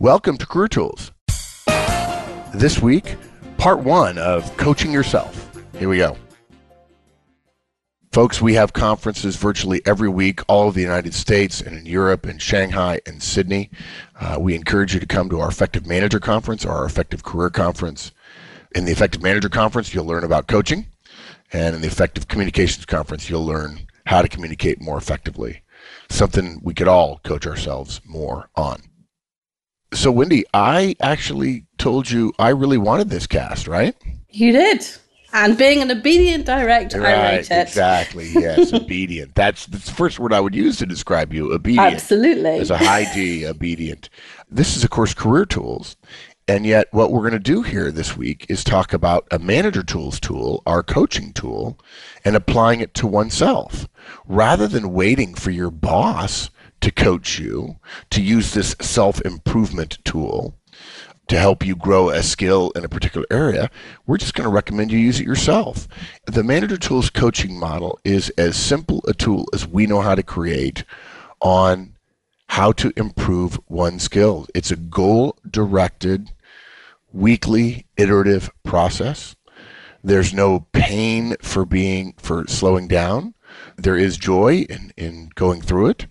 Welcome to Career Tools. This week, part one of Coaching Yourself. Here we go. Folks, we have conferences virtually every week, all over the United States and in Europe and Shanghai and Sydney. Uh, we encourage you to come to our Effective Manager Conference or our Effective Career Conference. In the Effective Manager Conference, you'll learn about coaching. And in the Effective Communications Conference, you'll learn how to communicate more effectively. Something we could all coach ourselves more on. So, Wendy, I actually told you I really wanted this cast, right? You did. And being an obedient director, right, I rate it. Exactly. Yes, obedient. That's, that's the first word I would use to describe you. Obedient. Absolutely. As a high D, obedient. This is, of course, career tools. And yet, what we're going to do here this week is talk about a manager tools tool, our coaching tool, and applying it to oneself. Rather than waiting for your boss to coach you, to use this self improvement tool to help you grow a skill in a particular area, we're just going to recommend you use it yourself. The Manager Tools coaching model is as simple a tool as we know how to create on how to improve one skill. It's a goal directed, weekly, iterative process. There's no pain for being, for slowing down. There is joy in, in going through it.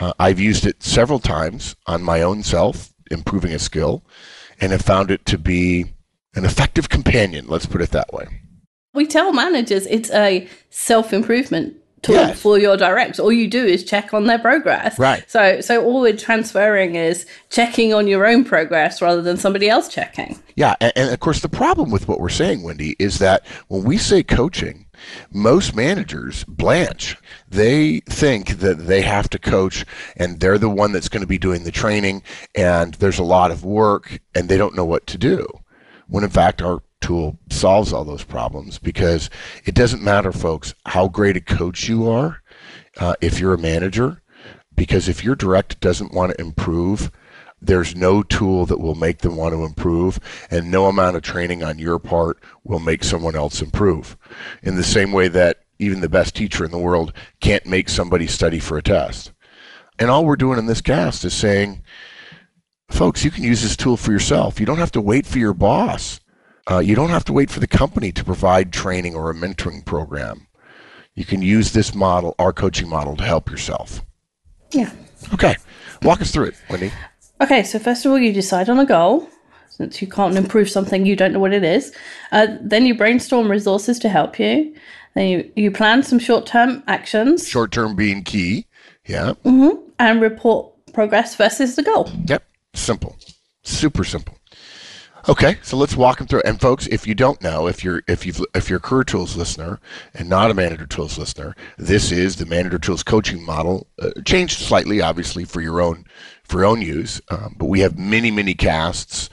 Uh, I've used it several times on my own self, improving a skill, and have found it to be an effective companion. Let's put it that way. We tell managers it's a self improvement tool Yes. for your directs. All you do is check on their progress. Right. So, so all we're transferring is checking on your own progress rather than somebody else checking. Yeah, and, and of course, the problem with what we're saying, Wendy, is that when we say coaching, most managers blanch. They think that they have to coach and they're the one that's going to be doing the training, and there's a lot of work, and they don't know what to do. When in fact, our tool solves all those problems because it doesn't matter, folks, how great a coach you are uh, if you're a manager, because if your direct doesn't want to improve, there's no tool that will make them want to improve, and no amount of training on your part will make someone else improve. In the same way that even the best teacher in the world can't make somebody study for a test. And all we're doing in this cast is saying, folks, you can use this tool for yourself. You don't have to wait for your boss. Uh, you don't have to wait for the company to provide training or a mentoring program. You can use this model, our coaching model, to help yourself. Yeah. Okay, walk us through it, Wendy. Okay, so first of all, you decide on a goal. Since you can't improve something, you don't know what it is. Uh, then you brainstorm resources to help you. Then you, you plan some short term actions Short term being key. Yeah. and report progress versus the goal. Yep. Simple. Super simple. Okay, so let's walk them through. And folks, if you don't know, if you're if you've if you're a Career Tools listener and not a Manager Tools listener, this is the Manager Tools coaching model, uh, changed slightly, obviously, for your own for your own use. Um, but we have many many casts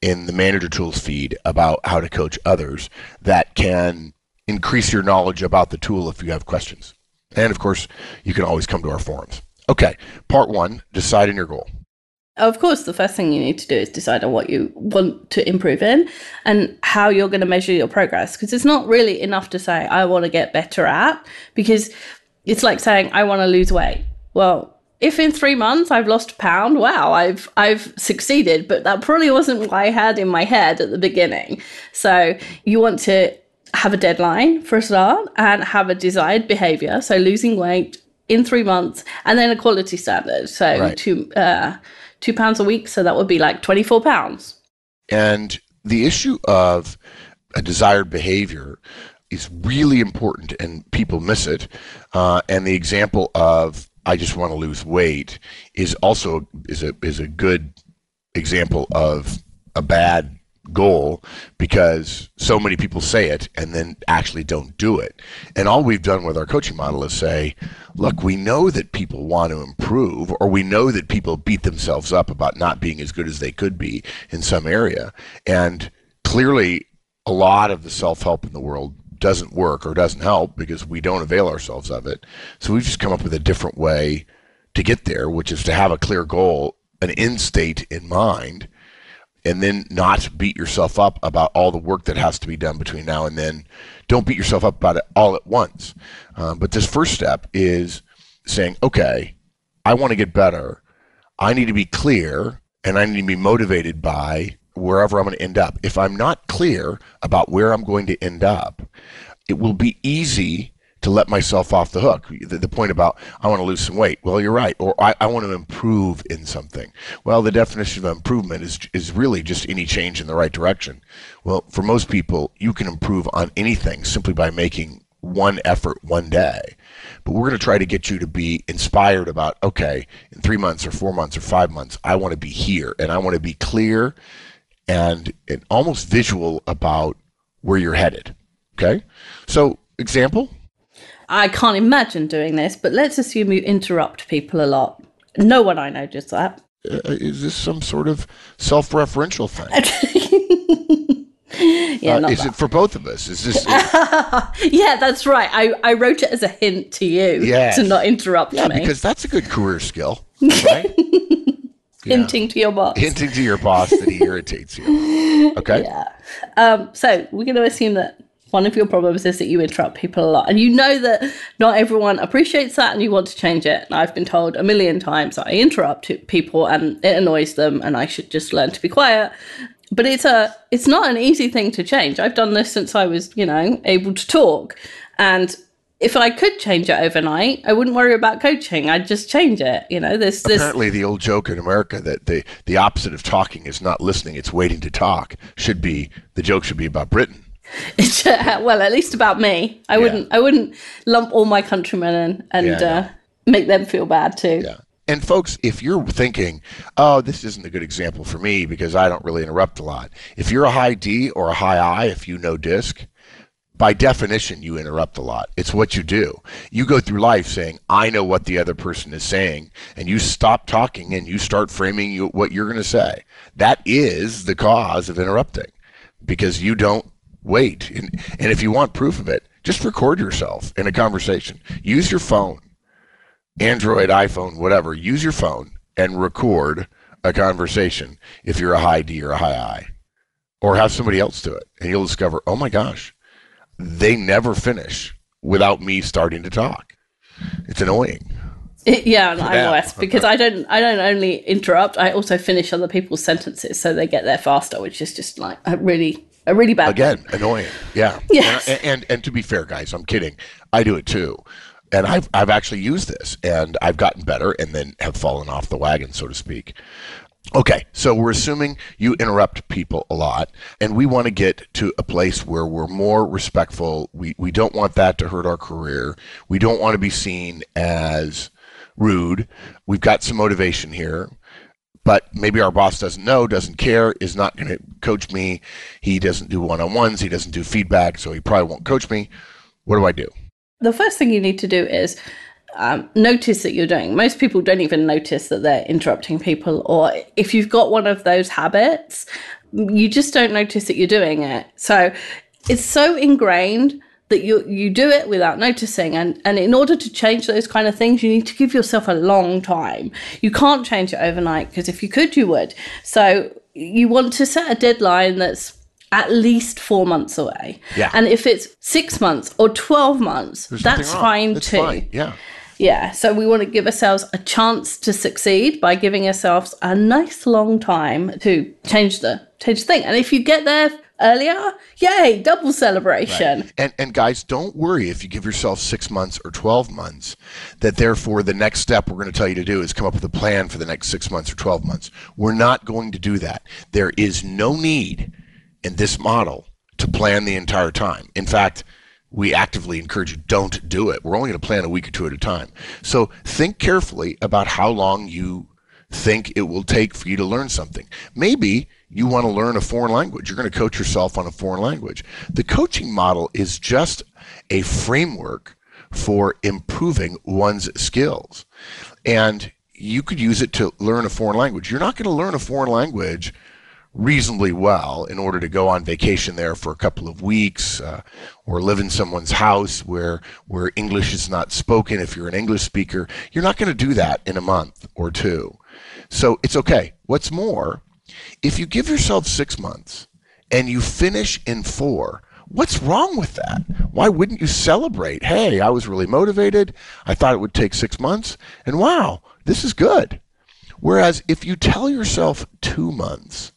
in the Manager Tools feed about how to coach others that can increase your knowledge about the tool if you have questions. And of course, you can always come to our forums. Okay, part one: decide on your goal. Of course, the first thing you need to do is decide on what you want to improve in and how you're going to measure your progress. Because it's not really enough to say, I want to get better at, because it's like saying, I want to lose weight. Well, if in three months I've lost a pound, wow, I've I've succeeded. But that probably wasn't what I had in my head at the beginning. So you want to have a deadline for a start and have a desired behavior. So losing weight in three months, and then a quality standard. So Right. two uh, two pounds a week. So that would be like twenty four pounds. And the issue of a desired behavior is really important, and people miss it. Uh, and the example of I just want to lose weight is also is a is a good example of a bad goal because so many people say it and then actually don't do it. And all we've done with our coaching model is say, look, we know that people want to improve, or we know that people beat themselves up about not being as good as they could be in some area. And clearly, a lot of the self help in the world doesn't work or doesn't help because we don't avail ourselves of it. So we've just come up with a different way to get there, which is to have a clear goal, an end state in mind, and then not beat yourself up about all the work that has to be done between now and then. Don't beat yourself up about it all at once. Um, but this first step is saying, okay, I want to get better. I need to be clear and I need to be motivated by wherever I'm going to end up. If I'm not clear about where I'm going to end up, it will be easy to let myself off the hook. The, the, point about I want to lose some weight. Well, you're right. Or I, I want to improve in something. Well, the definition of improvement is is really just any change in the right direction. Well, for most people, you can improve on anything simply by making one effort one day. But we're going to try to get you to be inspired about okay, in three months or four months or five months, I want to be here and I want to be clear and, and almost visual about where you're headed. Okay. So, example I can't imagine doing this, but let's assume you interrupt people a lot. No one I know does that. Uh, is this some sort of self-referential thing? yeah, uh, is that. it for both of us? Is this? yeah, that's right. I, I wrote it as a hint to you yes. to not interrupt yeah, me. because that's a good career skill, right? Hinting to your boss. Hinting to your boss that he irritates you. Okay. Yeah. Um, so we're going to assume that one of your problems is that you interrupt people a lot. And you know that not everyone appreciates that and you want to change it. And I've been told a million times I interrupt people and it annoys them and I should just learn to be quiet. But it's a it's not an easy thing to change. I've done this since I was, you know, able to talk. And if I could change it overnight, I wouldn't worry about coaching. I'd just change it. You know, this apparently the old joke in America that the the opposite of talking is not listening; it's waiting to talk. Should be the joke should be about Britain well, at least about me. I yeah. wouldn't. I wouldn't lump all my countrymen in and yeah, uh, make them feel bad too. Yeah. And folks, if you're thinking, "Oh, this isn't a good example for me because I don't really interrupt a lot," if you're a high D or a high I, if you know DISC, by definition, you interrupt a lot. It's what you do. You go through life saying, I know what the other person is saying, and you stop talking and you start framing you, what you're going to say. That is the cause of interrupting because you don't wait. And, and if you want proof of it, just record yourself in a conversation. Use your phone, Android, iPhone, whatever. Use your phone and record a conversation if you're a high D or a high I. Or have somebody else do it. And you'll discover, oh my gosh, they never finish without me starting to talk. It's annoying. It, yeah, on yeah. iOS because I don't I don't only interrupt, I also finish other people's sentences so they get there faster, which is just like a really a really bad again thing. annoying yeah yes. And, and, and to be fair guys i'm kidding i do it too and I've, I've actually used this and I've gotten better and then have fallen off the wagon, so to speak. Okay, so we're assuming you interrupt people a lot, and we want to get to a place where we're more respectful. We, we don't want that to hurt our career. We don't want to be seen as rude. We've got some motivation here but maybe our boss doesn't know, doesn't care, is not going to coach me. He doesn't do one on ones, he doesn't do feedback, so he probably won't coach me. What do I do? The first thing you need to do is um, notice that you're doing. Most people don't even notice that they're interrupting people, or if you've got one of those habits, you just don't notice that you're doing it. So it's so ingrained that you you do it without noticing and and in order to change those kind of things you need to give yourself a long time. You can't change it overnight because if you could you would. So you want to set a deadline that's at least four months away. Yeah. And if it's six months or 12 months There's that's fine that's too. fine. yeah yeah so we want to give ourselves a chance to succeed by giving ourselves a nice long time to change the change the thing and if you get there earlier. Yay, double celebration. Right. And and guys, don't worry if you give yourself 6 months or 12 months that therefore the next step we're going to tell you to do is come up with a plan for the next 6 months or 12 months. We're not going to do that. There is no need in this model to plan the entire time. In fact, we actively encourage you don't do it. We're only going to plan a week or two at a time. So think carefully about how long you think it will take for you to learn something. Maybe you want to learn a foreign language. You're going to coach yourself on a foreign language. The coaching model is just a framework for improving one's skills. And you could use it to learn a foreign language. You're not going to learn a foreign language reasonably well in order to go on vacation there for a couple of weeks uh, or live in someone's house where where English is not spoken if you're an English speaker you're not going to do that in a month or two so it's okay what's more if you give yourself six months and you finish in four, what's wrong with that? Why wouldn't you celebrate? Hey, I was really motivated. I thought it would take six months, and wow, this is good. Whereas if you tell yourself two months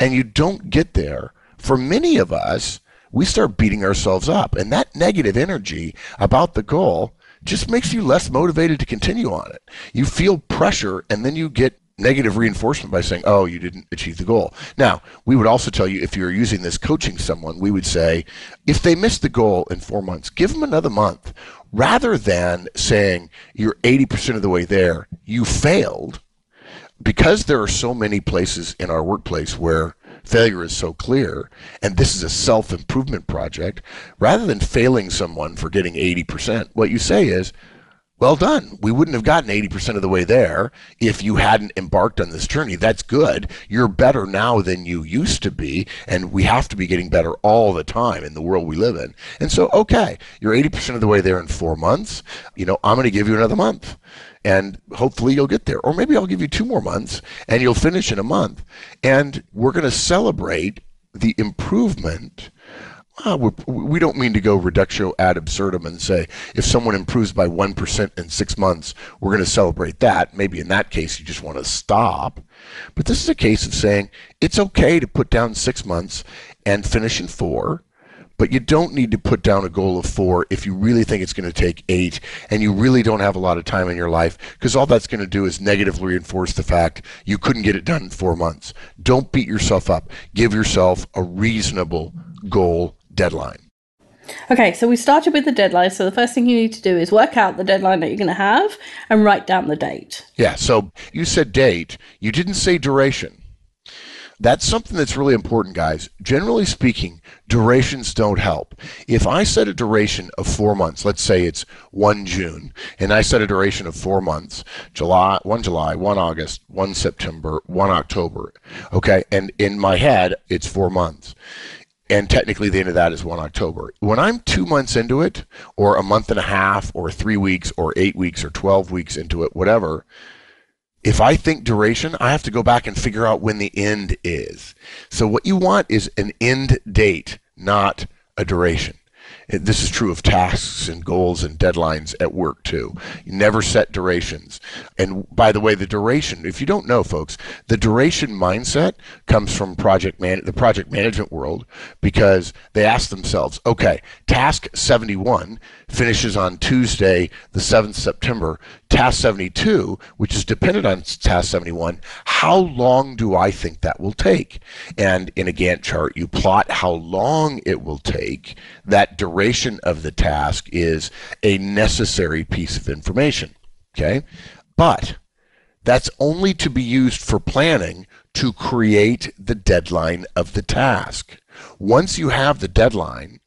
and you don't get there, for many of us, we start beating ourselves up. And that negative energy about the goal just makes you less motivated to continue on it. You feel pressure and then you get negative reinforcement by saying, oh, you didn't achieve the goal. Now, we would also tell you if you're using this coaching someone, we would say, if they miss the goal in four months, give them another month rather than saying you're 80% of the way there, you failed. Because there are so many places in our workplace where failure is so clear, and this is a self improvement project, rather than failing someone for getting 80%, what you say is, well done. We wouldn't have gotten 80% of the way there if you hadn't embarked on this journey. That's good. You're better now than you used to be, and we have to be getting better all the time in the world we live in. And so, okay, you're 80% of the way there in four months. You know, I'm going to give you another month, and hopefully you'll get there. Or maybe I'll give you two more months, and you'll finish in a month. And we're going to celebrate the improvement uh, we don't mean to go reductio ad absurdum and say if someone improves by 1% in six months, we're going to celebrate that. Maybe in that case, you just want to stop. But this is a case of saying it's okay to put down six months and finish in four, but you don't need to put down a goal of four if you really think it's going to take eight and you really don't have a lot of time in your life because all that's going to do is negatively reinforce the fact you couldn't get it done in four months. Don't beat yourself up. Give yourself a reasonable goal deadline. Okay, so we started with the deadline. So the first thing you need to do is work out the deadline that you're going to have and write down the date. Yeah, so you said date, you didn't say duration. That's something that's really important, guys. Generally speaking, durations don't help. If I set a duration of four months, let's say it's 1 June, and I set a duration of four months, July, 1 July, 1 August, 1 September, 1 October, okay, and in my head, it's four months and technically the end of that is 1 October. When I'm two months into it, or a month and a half, or three weeks, or eight weeks, or 12 weeks into it, whatever, if I think duration, I have to go back and figure out when the end is. So what you want is an end date, not a duration this is true of tasks and goals and deadlines at work too. You never set durations. And by the way, the duration, if you don't know, folks, the duration mindset comes from project man the project management world because they ask themselves, okay, task 71 finishes on Tuesday, the 7th September. Task 72, which is dependent on task 71, how long do I think that will take? And in a Gantt chart, you plot how long it will take. That duration of the task is a necessary piece of information. Okay? But that's only to be used for planning to create the deadline of the task. Once you have the deadline,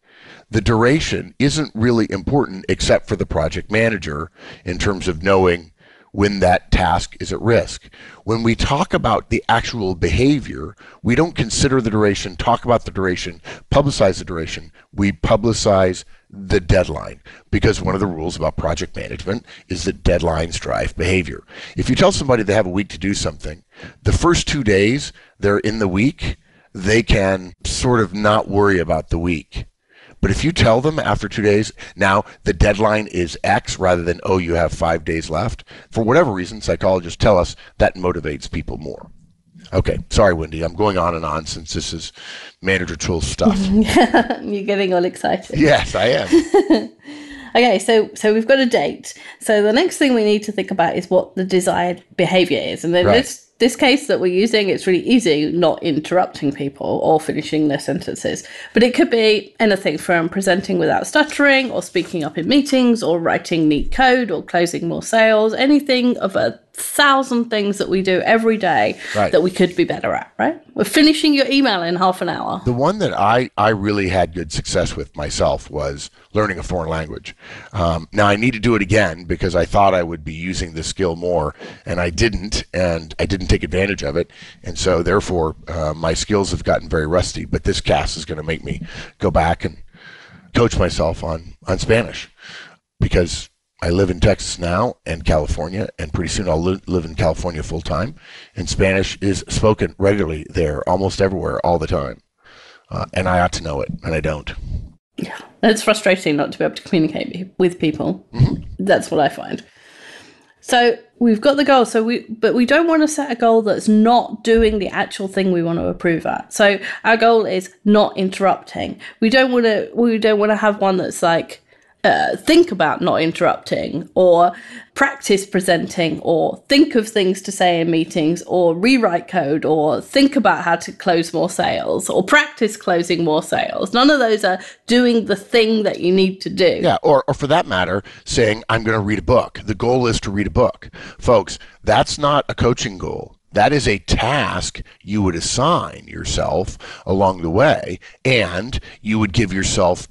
the duration isn't really important except for the project manager in terms of knowing when that task is at risk. When we talk about the actual behavior, we don't consider the duration, talk about the duration, publicize the duration. We publicize the deadline because one of the rules about project management is that deadlines drive behavior. If you tell somebody they have a week to do something, the first two days they're in the week, they can sort of not worry about the week but if you tell them after two days, now the deadline is X rather than, oh, you have five days left, for whatever reason, psychologists tell us that motivates people more. Okay, sorry, Wendy. I'm going on and on since this is manager tool stuff. You're getting all excited. Yes, I am. okay, so so we've got a date. So the next thing we need to think about is what the desired behavior is, and then right. let's this case that we're using, it's really easy not interrupting people or finishing their sentences. But it could be anything from presenting without stuttering or speaking up in meetings or writing neat code or closing more sales, anything of a thousand things that we do every day right. that we could be better at, right? We're finishing your email in half an hour. The one that I, I really had good success with myself was learning a foreign language. Um, now, I need to do it again because I thought I would be using this skill more, and I didn't, and I didn't take advantage of it. And so, therefore, uh, my skills have gotten very rusty. But this cast is going to make me go back and coach myself on, on Spanish because I live in Texas now and California, and pretty soon I'll li- live in California full time. And Spanish is spoken regularly there, almost everywhere, all the time. Uh, and I ought to know it, and I don't. Yeah, it's frustrating not to be able to communicate with people. Mm-hmm. That's what I find. So we've got the goal so we but we don't want to set a goal that's not doing the actual thing we want to improve at so our goal is not interrupting we don't want to we don't want to have one that's like uh, think about not interrupting or practice presenting or think of things to say in meetings or rewrite code or think about how to close more sales or practice closing more sales. None of those are doing the thing that you need to do. Yeah, or, or for that matter, saying, I'm going to read a book. The goal is to read a book. Folks, that's not a coaching goal. That is a task you would assign yourself along the way, and you would give yourself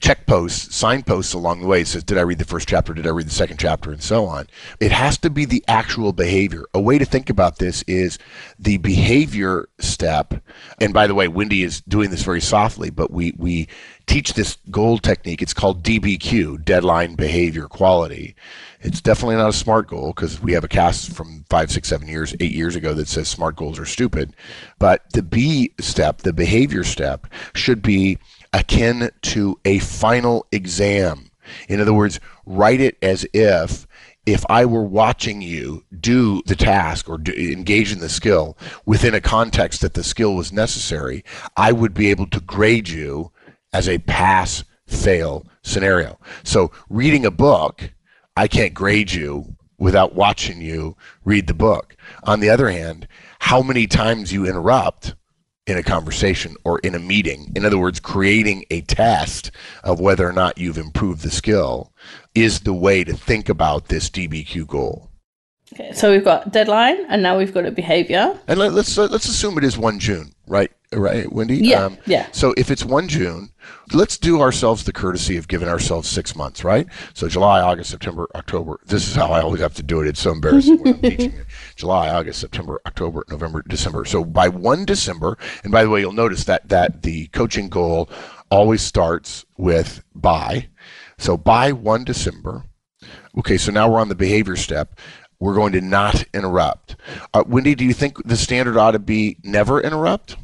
check posts, signposts along the way. It says, did I read the first chapter? Did I read the second chapter? And so on. It has to be the actual behavior. A way to think about this is the behavior step. And by the way, Wendy is doing this very softly, but we, we teach this goal technique. It's called DBQ, Deadline Behavior Quality. It's definitely not a smart goal because we have a cast from five, six, seven years, eight years ago that says smart goals are stupid. But the B step, the behavior step, should be akin to a final exam. In other words, write it as if if I were watching you do the task or do, engage in the skill within a context that the skill was necessary, I would be able to grade you as a pass fail scenario. So, reading a book, I can't grade you without watching you read the book. On the other hand, how many times you interrupt in a conversation or in a meeting. In other words, creating a test of whether or not you've improved the skill is the way to think about this DBQ goal. Okay, so we've got deadline, and now we've got a behavior. And let, us uh, let's assume it is one June, right? Right, Wendy. Yeah. Um, yeah. So if it's one June, let's do ourselves the courtesy of giving ourselves six months, right? So July, August, September, October. This is how I always have to do it. It's so embarrassing when I'm teaching it. July, August, September, October, November, December. So by one December, and by the way, you'll notice that that the coaching goal always starts with by. So by one December. Okay, so now we're on the behavior step we're going to not interrupt. Uh, Wendy, do you think the standard ought to be never interrupt?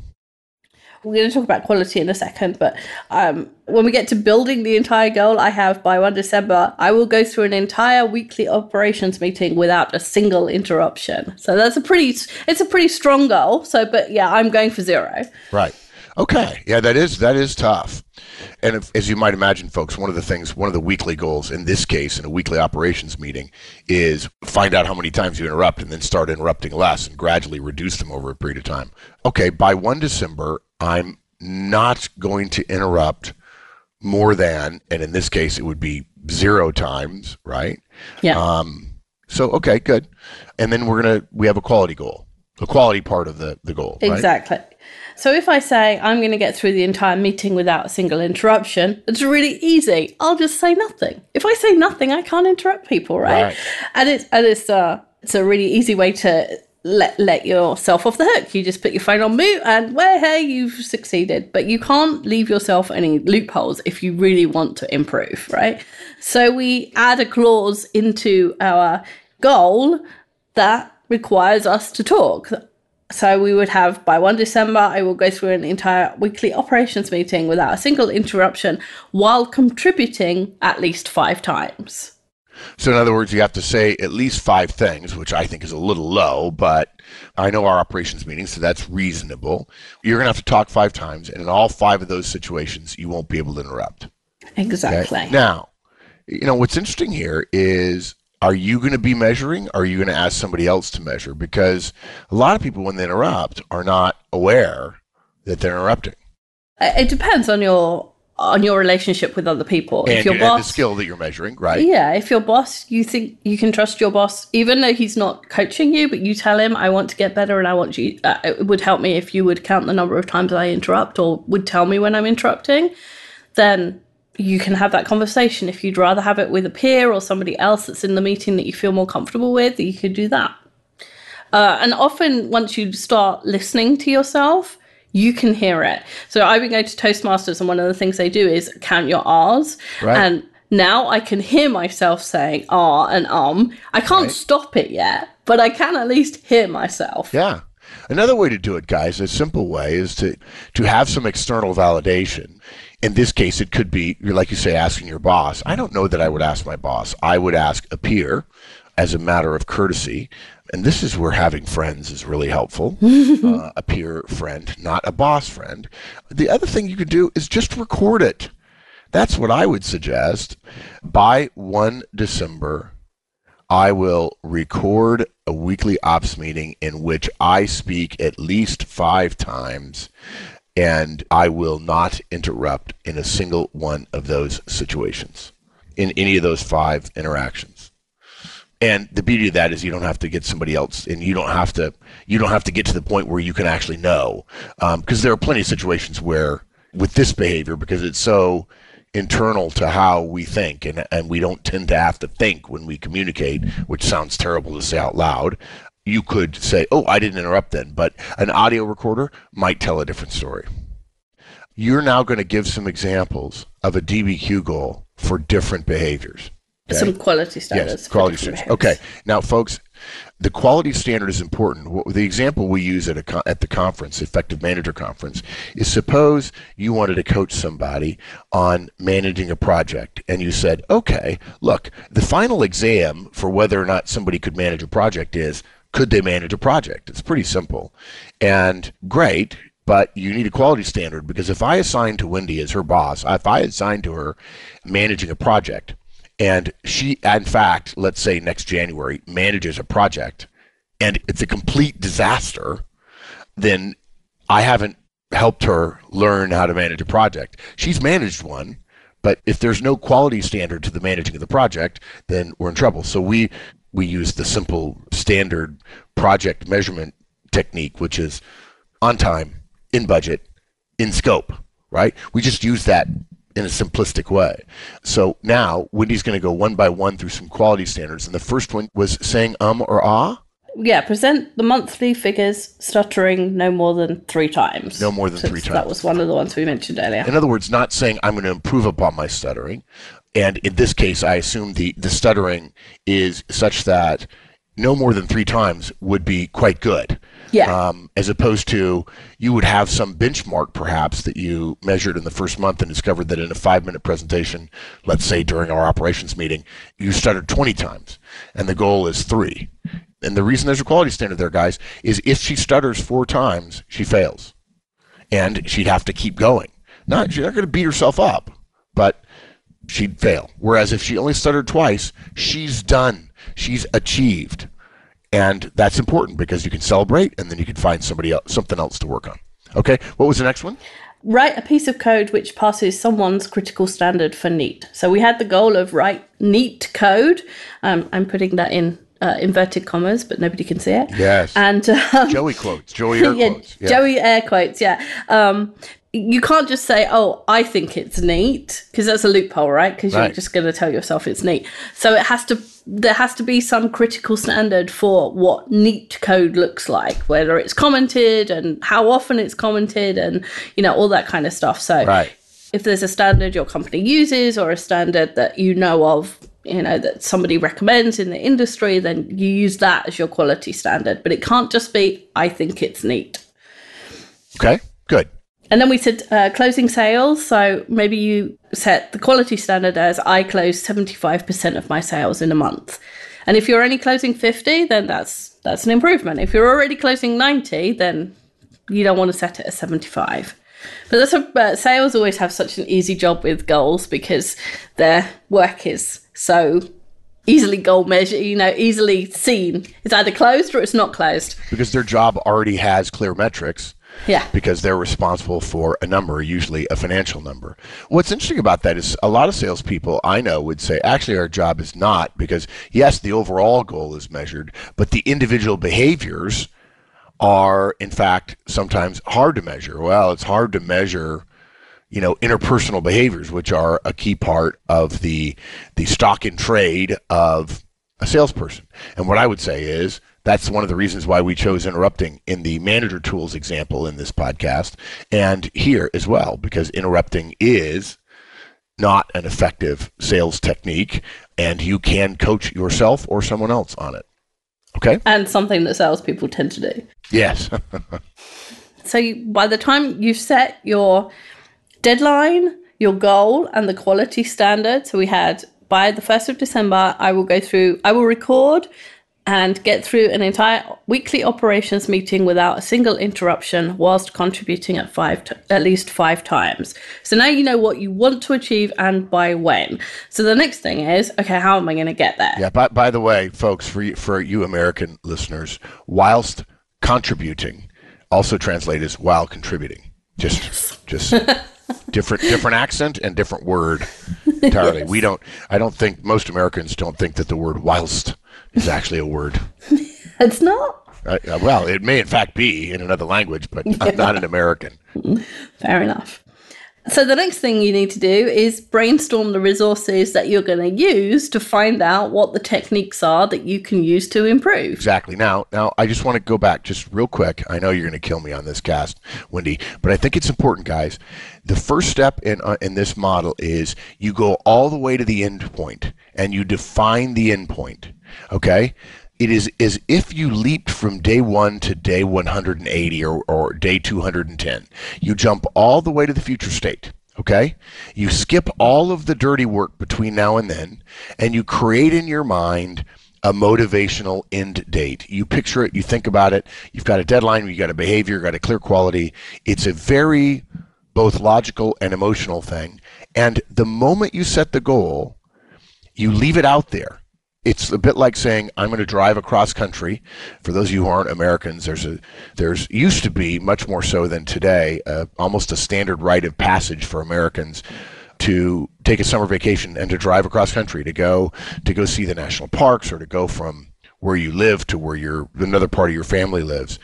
We're going to talk about quality in a second, but um, when we get to building the entire goal, I have by 1 December, I will go through an entire weekly operations meeting without a single interruption. So that's a pretty, it's a pretty strong goal. So, but yeah, I'm going for zero. Right. Okay. Yeah, that is that is tough. And if, as you might imagine, folks, one of the things, one of the weekly goals in this case, in a weekly operations meeting, is find out how many times you interrupt and then start interrupting less and gradually reduce them over a period of time. Okay, by 1 December, I'm not going to interrupt more than, and in this case, it would be zero times, right? Yeah. Um, so, okay, good. And then we're going to, we have a quality goal, a quality part of the, the goal. Exactly. Right? So if I say I'm going to get through the entire meeting without a single interruption, it's really easy. I'll just say nothing. If I say nothing, I can't interrupt people, right? right. And it's and it's uh it's a really easy way to let let yourself off the hook. You just put your phone on mute and well, hey, you've succeeded. But you can't leave yourself any loopholes if you really want to improve, right? So we add a clause into our goal that requires us to talk. So we would have by 1 December, I will go through an entire weekly operations meeting without a single interruption while contributing at least five times. So, in other words, you have to say at least five things, which I think is a little low, but I know our operations meeting, so that's reasonable. You're going to have to talk five times, and in all five of those situations, you won't be able to interrupt. Exactly. Okay? Now, you know, what's interesting here is are you going to be measuring? Or are you going to ask somebody else to measure? Because a lot of people, when they interrupt, are not aware that they're interrupting. It depends on your on your relationship with other people. And, if your boss, the skill that you're measuring, right? Yeah, if your boss, you think you can trust your boss, even though he's not coaching you, but you tell him, "I want to get better, and I want you." Uh, it would help me if you would count the number of times I interrupt, or would tell me when I'm interrupting. Then you can have that conversation. If you'd rather have it with a peer or somebody else that's in the meeting that you feel more comfortable with, you could do that. Uh, and often, once you start listening to yourself, you can hear it. So I've been going to Toastmasters, and one of the things they do is count your R's. Right. And now I can hear myself saying R and um. I can't right. stop it yet, but I can at least hear myself. Yeah. Another way to do it, guys, a simple way is to to have some external validation in this case, it could be, like you say, asking your boss. I don't know that I would ask my boss. I would ask a peer as a matter of courtesy, and this is where having friends is really helpful uh, a peer friend, not a boss friend. The other thing you could do is just record it. That's what I would suggest. By 1 December, I will record a weekly ops meeting in which I speak at least five times and I will not interrupt in a single one of those situations, in any of those five interactions. And the beauty of that is you don't have to get somebody else, and you don't have to you don't have to get to the point where you can actually know, because um, there are plenty of situations where with this behavior, because it's so internal to how we think and, and we don't tend to have to think when we communicate which sounds terrible to say out loud. You could say oh i didn't interrupt then but an audio recorder might tell a different story. You're now going to give some examples of a dbq goal for different behaviors okay? some quality standards yes, quality standards okay now folks the quality standard is important. The example we use at, a, at the conference, Effective Manager Conference, is suppose you wanted to coach somebody on managing a project, and you said, okay, look, the final exam for whether or not somebody could manage a project is could they manage a project? It's pretty simple. And great, but you need a quality standard because if I assign to Wendy as her boss, if I assign to her managing a project, and she, in fact, let's say next January, manages a project and it's a complete disaster, then I haven't helped her learn how to manage a project. She's managed one, but if there's no quality standard to the managing of the project, then we're in trouble. So we we use the simple standard project measurement technique, which is on time, in budget, in scope, right? We just use that in a simplistic way. So now Wendy's going to go one by one through some quality standards. And the first one was saying um or ah. Yeah, present the monthly figures stuttering no more than three times. No more than three times. That was one of the ones we mentioned earlier. In other words, not saying I'm going to improve upon my stuttering. And in this case, I assume the, the stuttering is such that no more than three times would be quite good. Yeah. Um, as opposed to you would have some benchmark perhaps that you measured in the first month and discovered that in a five minute presentation, let's say during our operations meeting, you stuttered 20 times and the goal is three. And the reason there's a quality standard there, guys, is if she stutters four times, she fails. And she'd have to keep going. Not, she's not going to beat herself up, but she'd fail. Whereas if she only stuttered twice, she's done. She's achieved and that's important because you can celebrate and then you can find somebody else something else to work on okay what was the next one write a piece of code which passes someone's critical standard for neat so we had the goal of write neat code um, i'm putting that in uh, inverted commas, but nobody can see it. Yes. And um, Joey quotes, Joey air yeah, quotes. Yeah. Joey air quotes, yeah. Um, you can't just say, "Oh, I think it's neat," because that's a loophole, right? Because you're just going to tell yourself it's neat. So it has to. There has to be some critical standard for what neat code looks like, whether it's commented and how often it's commented, and you know all that kind of stuff. So, right. if there's a standard your company uses or a standard that you know of, you know that somebody recommends in the industry, then you use that as your quality standard. But it can't just be, "I think it's neat." Okay. Good. And then we said uh, closing sales. So maybe you set the quality standard as I close 75% of my sales in a month. And if you're only closing 50, then that's that's an improvement. If you're already closing 90, then you don't want to set it at 75. But that's a, uh, sales always have such an easy job with goals because their work is so easily goal measure, you know, easily seen. It's either closed or it's not closed. Because their job already has clear metrics. Yeah. Because they're responsible for a number, usually a financial number. What's interesting about that is a lot of salespeople I know would say, actually, our job is not because, yes, the overall goal is measured, but the individual behaviors are, in fact, sometimes hard to measure. Well, it's hard to measure you know interpersonal behaviors which are a key part of the the stock and trade of a salesperson and what i would say is that's one of the reasons why we chose interrupting in the manager tools example in this podcast and here as well, because interrupting is not an effective sales technique and you can coach yourself or someone else on it. Okay. And something that salespeople tend to do. Yes. so you, by the time you've set your deadline, your goal, and the quality standard, so we had by the 1st of December, I will go through, I will record and get through an entire weekly operations meeting without a single interruption whilst contributing at five t- at least five times. So now you know what you want to achieve and by when. So the next thing is, okay, how am I going to get there? Yeah. By, by the way, folks, for you, for you American listeners, whilst contributing also translate as while contributing. Just yes. just different different accent and different word entirely. Yes. We don't. I don't think most Americans don't think that the word whilst is actually a word. it's not. Uh, well, it may in fact be in another language, but yeah. not an American. Fair enough. So the next thing you need to do is brainstorm the resources that you're going to use to find out what the techniques are that you can use to improve. Exactly. Now, now I just want to go back just real quick. I know you're going to kill me on this cast, Wendy, but I think it's important, guys. The first step in uh, in this model is you go all the way to the end point and you define the end point. Okay? it is as if you leaped from day one to day 180 or, or day 210. You jump all the way to the future state. Okay? You skip all of the dirty work between now and then, and you create in your mind a motivational end date. You picture it, you think about it, you've got a deadline, you've got a behavior, you've got a clear quality. It's a very both logical and emotional thing. And the moment you set the goal, you leave it out there it's a bit like saying I'm going to drive across country. For those of you who aren't Americans, there's a there's used to be much more so than today, uh, almost a standard rite of passage for Americans to take a summer vacation and to drive across country to go to go see the national parks or to go from where you live to where your another part of your family lives.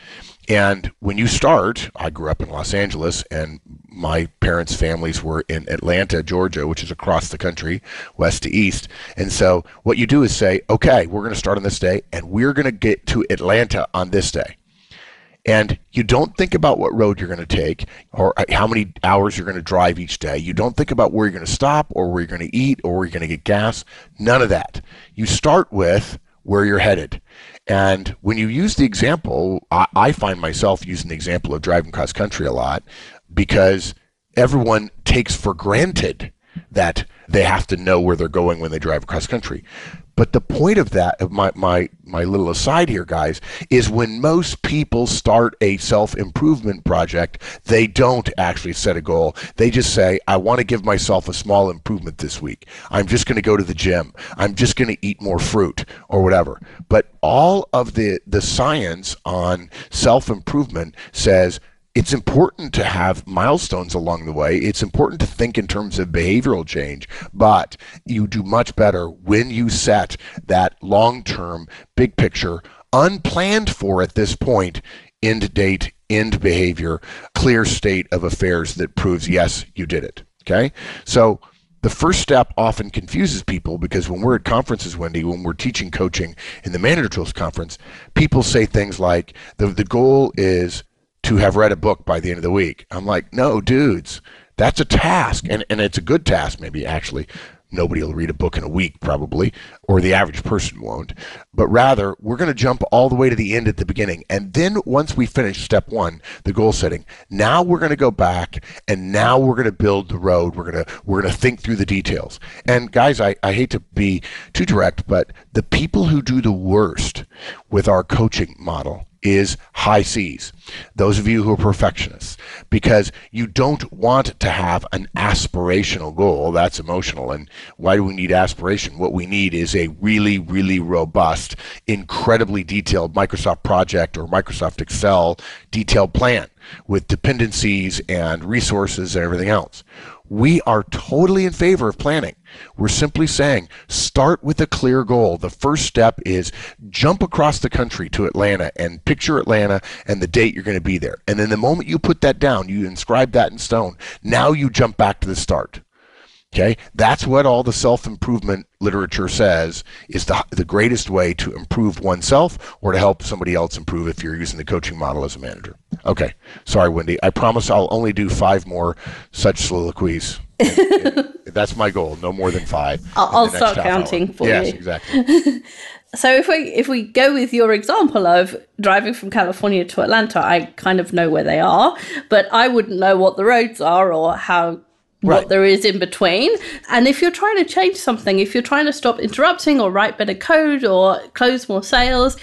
And when you start, I grew up in Los Angeles, and my parents' families were in Atlanta, Georgia, which is across the country, west to east. And so what you do is say, okay, we're going to start on this day, and we're going to get to Atlanta on this day. And you don't think about what road you're going to take or uh, how many hours you're going to drive each day. You don't think about where you're going to stop or where you're going to eat or where you're going to get gas. None of that. You start with where you're headed. And when you use the example, I, I find myself using the example of driving cross country a lot because everyone takes for granted that they have to know where they're going when they drive across country. But the point of that, of my, my, my little aside here, guys, is when most people start a self improvement project, they don't actually set a goal. They just say, I want to give myself a small improvement this week. I'm just going to go to the gym. I'm just going to eat more fruit or whatever. But all of the, the science on self improvement says, it's important to have milestones along the way. It's important to think in terms of behavioral change, but you do much better when you set that long term, big picture, unplanned for at this point, end date, end behavior, clear state of affairs that proves, yes, you did it. Okay? So, the first step often confuses people because when we're at conferences, Wendy, when we're teaching coaching in the Manager Tools conference, people say things like the, the goal is to have read a book by the end of the week. I'm like, no, dudes, that's a task. And, and it's a good task, maybe actually. Nobody will read a book in a week, probably, or the average person won't. But rather, we're going to jump all the way to the end at the beginning. And then once we finish step one, the goal setting, now we're going to go back and now we're going to build the road. We're going to, we're going to think through the details. And guys, I, I hate to be too direct, but the people who do the worst with our coaching model is high C's. Those of you who are perfectionists, because you don't want to have an aspirational goal. That's emotional. And why do we need aspiration? What we need is a really, really robust, incredibly detailed Microsoft project or Microsoft Excel detailed plan with dependencies and resources and everything else. We are totally in favor of planning. We're simply saying start with a clear goal. The first step is jump across the country to Atlanta and picture Atlanta and the date you're going to be there. And then the moment you put that down, you inscribe that in stone. Now you jump back to the start. Okay, that's what all the self-improvement literature says is the, the greatest way to improve oneself or to help somebody else improve if you're using the coaching model as a manager. Okay, sorry, Wendy. I promise I'll only do five more such soliloquies. that's my goal. No more than five. I'll, I'll start counting hour. for yes, you. Yes, exactly. so if we if we go with your example of driving from California to Atlanta, I kind of know where they are, but I wouldn't know what the roads are or how what there is in between. And if you're trying to change something, if you're trying to stop interrupting or write better code or close more sales,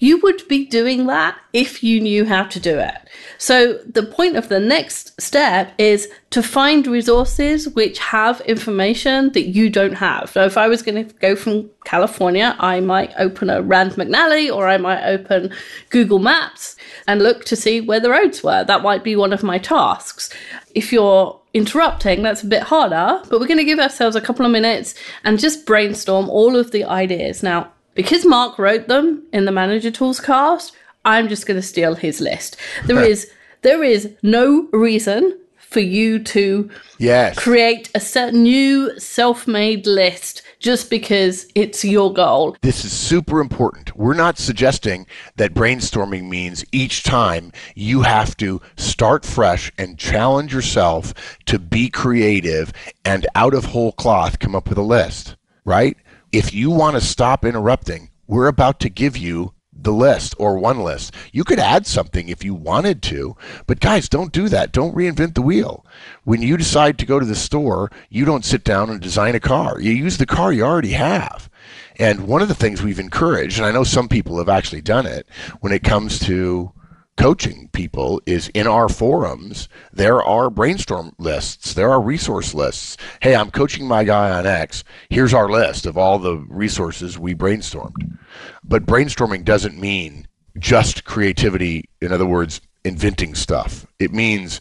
you would be doing that if you knew how to do it. So the point of the next step is to find resources which have information that you don't have. So if I was going to go from California, I might open a Rand McNally or I might open Google Maps and look to see where the roads were. That might be one of my tasks. If you're interrupting, that's a bit harder, but we're going to give ourselves a couple of minutes and just brainstorm all of the ideas. Now, because Mark wrote them in the Manager Tools cast, I'm just going to steal his list. There is there is no reason for you to Yes. create a certain new self-made list just because it's your goal. This is super important. We're not suggesting that brainstorming means each time you have to start fresh and challenge yourself to be creative and out of whole cloth come up with a list, right? If you want to stop interrupting, we're about to give you the list or one list. You could add something if you wanted to, but guys, don't do that. Don't reinvent the wheel. When you decide to go to the store, you don't sit down and design a car. You use the car you already have. And one of the things we've encouraged, and I know some people have actually done it when it comes to coaching people is in our forums. There are brainstorm lists. There are resource lists. Hey i'm coaching my guy on x. Here's our list of all the resources we brainstormed. But brainstorming doesn't mean just creativity in other words inventing stuff. It means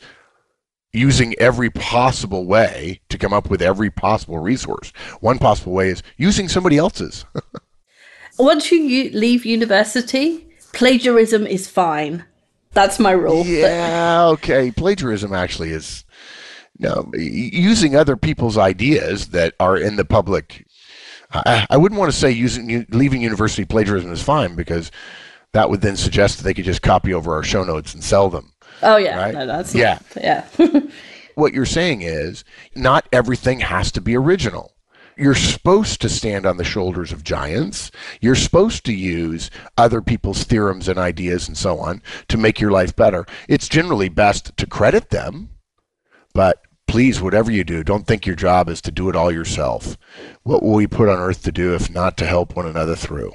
using every possible way to come up with every possible resource. One possible way is using somebody else's. Once you leave university, plagiarism is fine. That's my rule. Yeah, okay. Plagiarism actually is no using other people's ideas that are in the public. I, I wouldn't want to say using leaving university plagiarism is fine because that would then suggest that they could just copy over our show notes and sell them. Oh yeah, Right? no, that's Yeah. yeah. What you're saying is not everything has to be original. You're supposed to stand on the shoulders of giants. You're supposed to use other people's theorems and ideas and so on to make your life better. It's generally best to credit them, but please, whatever you do, don't think your job is to do it all yourself. What were we put on earth to do if not to help one another through?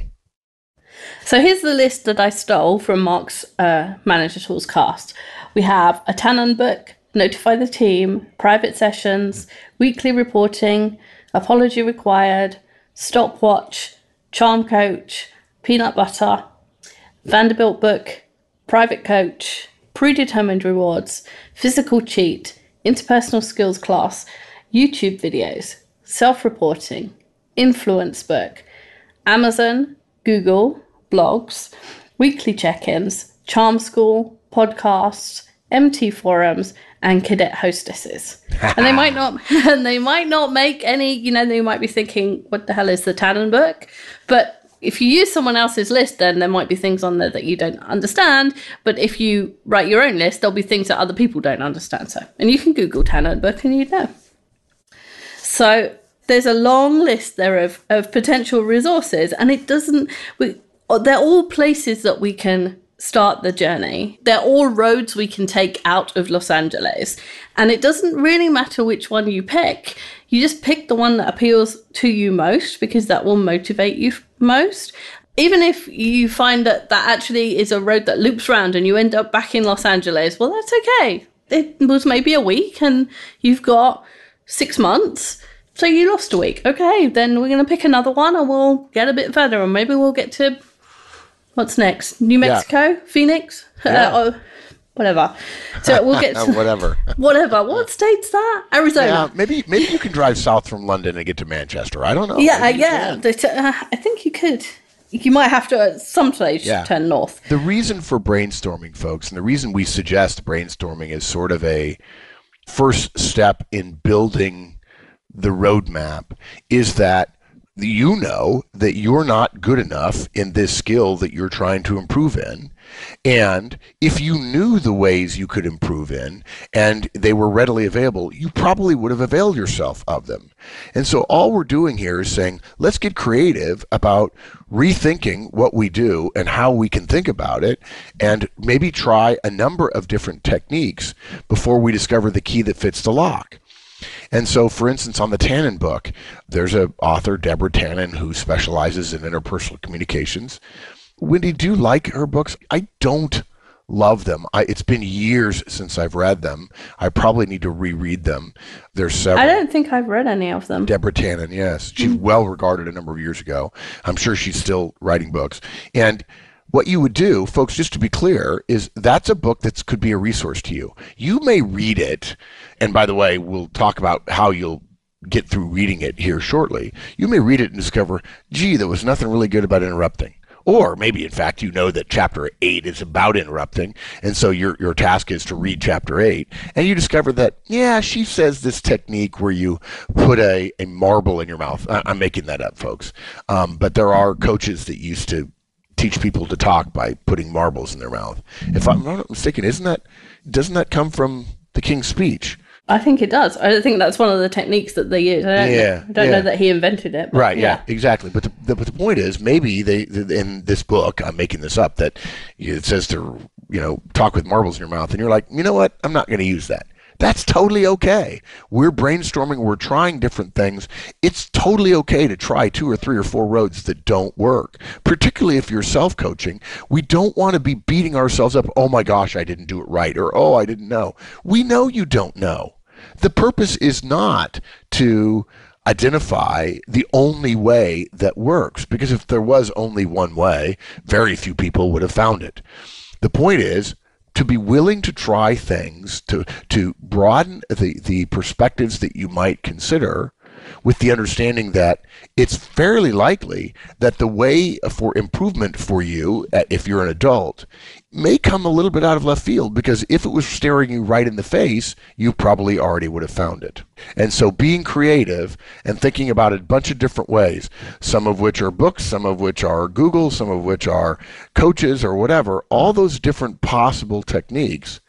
So here's the list that I stole from Mark's uh, Manager Tools cast. We have a Tannen book, notify the team, private sessions, weekly reporting, apology required, stopwatch, charm coach, peanut butter, Vanderbilt book, private coach, predetermined rewards, physical cheat, interpersonal skills class, YouTube videos, self reporting, influence book, Amazon, Google, blogs, weekly check ins, Charm School, podcasts, MT forums, and cadet hostesses. and they might not and they might not make any, you know, they might be thinking, what the hell is the Tannen book? But if you use someone else's list, then there might be things on there that you don't understand. But if you write your own list, there'll be things that other people don't understand. So, and you can Google Tannen book and you know. So there's a long list there of, of potential resources, and it doesn't. We, they're all places that we can start the journey. They're all roads we can take out of Los Angeles, and it doesn't really matter which one you pick. You just pick the one that appeals to you most because that will motivate you most. Even if you find that that actually is a road that loops round and you end up back in Los Angeles, well, that's okay. It was maybe a week, and you've got six months. So you lost a week. Okay, then we're going to pick another one and we'll get a bit further and maybe we'll get to what's next? New Mexico? Phoenix? Yeah. Uh, whatever. So we'll get to Whatever. whatever. What state's that? Yeah, Arizona. maybe maybe you can drive south from London and get to Manchester. I don't know. Yeah, uh, Maybe yeah. T- uh, I think you could. You might have to at some stage Yeah. turn north. The reason for brainstorming, folks, and the reason we suggest brainstorming is sort of a first step in building the roadmap is that you know that you're not good enough in this skill that you're trying to improve in. And if you knew the ways you could improve in and they were readily available, you probably would have availed yourself of them. And so all we're doing here is saying, let's get creative about rethinking what we do and how we can think about it and maybe try a number of different techniques before we discover the key that fits the lock. And so, for instance, on the Tannen book, there's a author, Deborah Tannen, who specializes in interpersonal communications. Wendy, do you like her books? I don't love them. I, it's been years since I've read them. I probably need to reread them. There's several. I don't think I've read any of them. Deborah Tannen, yes. She's mm. well regarded a number of years ago. I'm sure she's still writing books. And what you would do, folks, just to be clear, is that's a book that could be a resource to you. You may read it, and by the way, we'll talk about how you'll get through reading it here shortly. You may read it and discover, gee, there was nothing really good about interrupting. Or maybe, in fact, you know that chapter 8 is about interrupting, and so your, your task is to read chapter 8, and you discover that, yeah, she says this technique where you put a, a marble in your mouth. I, am making that up, folks. Um, but there are coaches that used to teach people to talk by putting marbles in their mouth. If I'm not mistaken, isn't that doesn't that come from the King's Speech? I think it does. I think that's one of the techniques that they use. I don't, yeah, know, I don't yeah. know that he invented it. right. Yeah. yeah. Exactly. But the, the, but the point is, maybe they in this book, I'm making this up, that it says to you know talk with marbles in your mouth, and you're like, you know what? I'm not going to use that. That's totally okay. We're brainstorming, we're trying different things. It's totally okay to try two or three or four roads that don't work, particularly if you're self coaching. We don't want to be beating ourselves up. Oh my gosh, I didn't do it right, or oh, I didn't know. We know you don't know. The purpose is not to identify the only way that works, because if there was only one way, very few people would have found it. The point is, to be willing to try things, to to broaden the, the perspectives that you might consider, with the understanding that it's fairly likely that the way for improvement for you, uh, if you're an adult, may come a little bit out of left field because if it was staring you right in the face, you probably already would have found it. And so being creative and thinking about it a bunch of different ways, some of which are books, some of which are Google, some of which are coaches or whatever, all those different possible techniques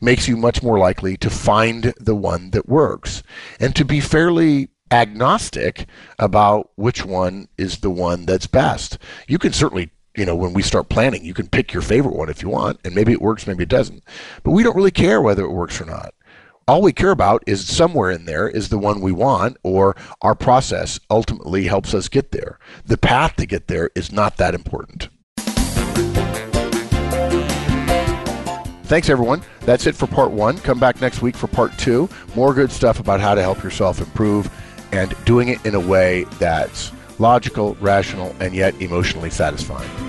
makes you much more likely to find the one that works and to be fairly agnostic about which one is the one that's best. You can certainly, you know, when we start planning, you can pick your favorite one if you want, and maybe it works, maybe it doesn't. But we don't really care whether it works or not. All we care about is somewhere in there is the one we want, or our process ultimately helps us get there. The path to get there is not that important. Thanks, everyone. That's it for part one. Come back next week for part two. More good stuff about how to help yourself improve and doing it in a way that's logical, rational, and yet emotionally satisfying.